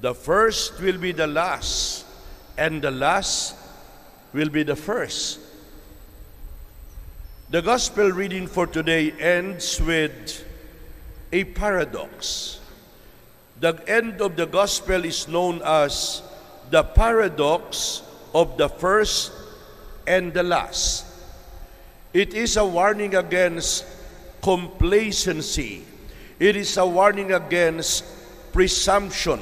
The first will be the last, and the last will be the first. The gospel reading for today ends with a paradox. The end of the gospel is known as the paradox of the first and the last. It is a warning against complacency. It is a warning against presumption.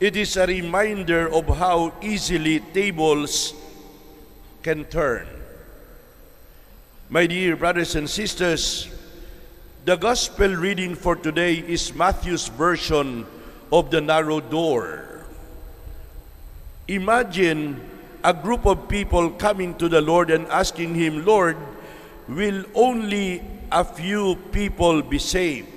It is a reminder of how easily tables can turn. My dear brothers and sisters, the gospel reading for today is Matthew's version of the narrow door. Imagine a group of people coming to the Lord and asking Him, Lord, will only a few people be saved?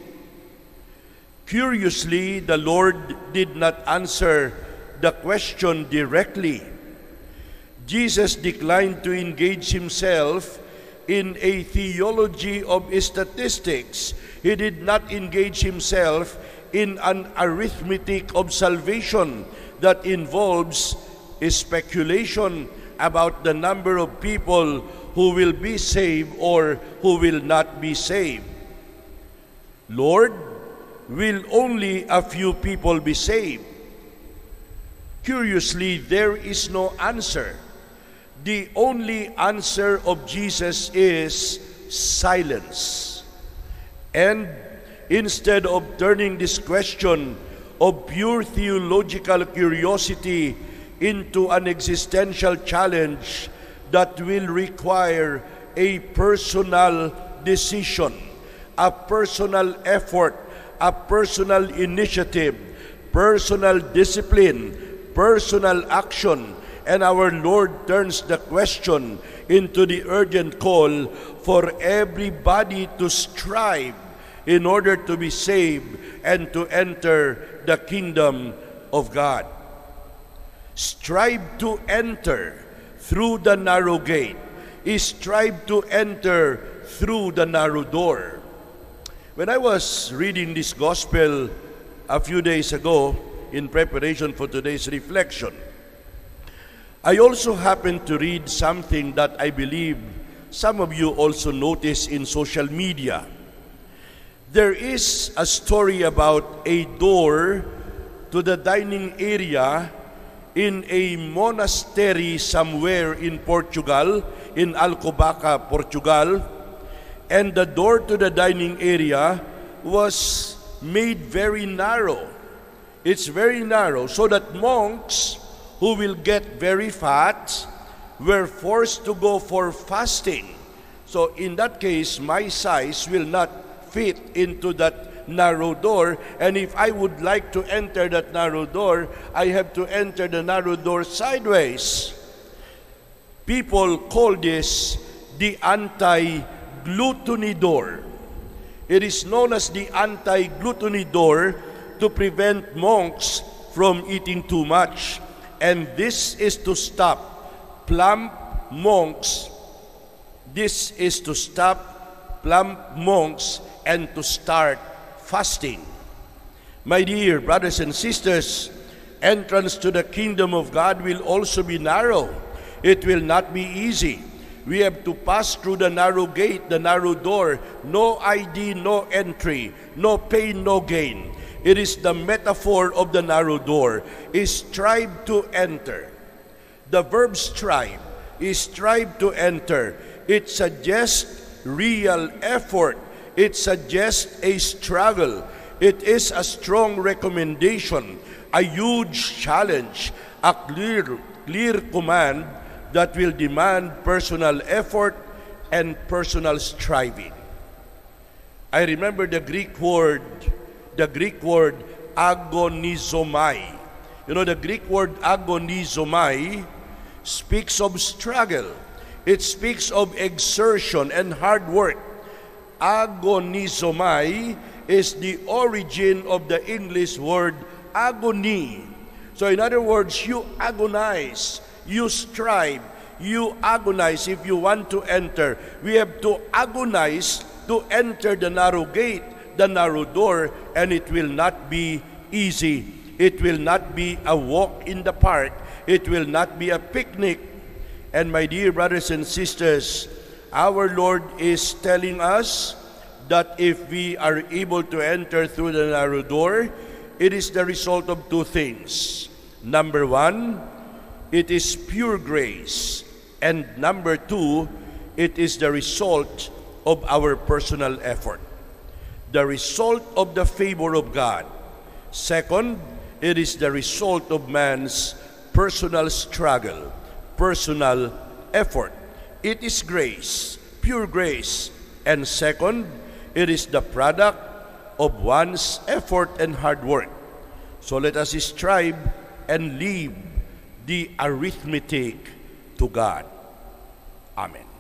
Curiously, the Lord did not answer the question directly. Jesus declined to engage himself in a theology of statistics. He did not engage himself in an arithmetic of salvation that involves a speculation about the number of people who will be saved or who will not be saved. Lord, will only a few people be saved? Curiously, there is no answer. The only answer of Jesus is silence. And instead of turning this question of pure theological curiosity into an existential challenge that will require a personal decision, a personal effort a personal initiative, personal discipline, personal action, and our Lord turns the question into the urgent call for everybody to strive in order to be saved and to enter the kingdom of God. Strive to enter through the narrow gate. Strive to enter through the narrow door. When I was reading this gospel a few days ago in preparation for today's reflection, I also happened to read something that I believe some of you also notice in social media. There is a story about a door to the dining area in a monastery somewhere in Portugal, in Alcobaça, Portugal, and the door to the dining area was made very narrow. It's very narrow so that monks who will get very fat were forced to go for fasting. So in that case, my size will not fit into that narrow door. And if I would like to enter that narrow door, I have to enter the narrow door sideways. People call this the anti gluttony door. It is known as the anti-gluttony door to prevent monks from eating too much. And this is to stop plump monks. This is to stop plump monks and to start fasting. My dear brothers and sisters, entrance to the kingdom of God will also be narrow. It will not be easy. We have to pass through the narrow gate, the narrow door. No ID, no entry. No pain, no gain. It is the metaphor of the narrow door. Is strive to enter. The verb strive is strive to enter. It suggests real effort. It suggests a struggle. It is a strong recommendation, a huge challenge, a clear, clear command that will demand personal effort and personal striving. I remember the Greek word, the Greek word agonizomai. You know, the Greek word agonizomai speaks of struggle. It speaks of exertion and hard work. Agonizomai is the origin of the English word agony. So in other words, you agonize, you strive, you agonize if you want to enter. We have to agonize to enter the narrow gate, the narrow door, and it will not be easy. It will not be a walk in the park. It will not be a picnic. And my dear brothers and sisters, our Lord is telling us that if we are able to enter through the narrow door, it is the result of two things. Number one, it is pure grace. And number two, it is the result of our personal effort. The result of the favor of God. Second, it is the result of man's personal struggle, personal effort. It is grace, pure grace. And second, it is the product of one's effort and hard work. So let us strive and leave the arithmetic to God. Amen.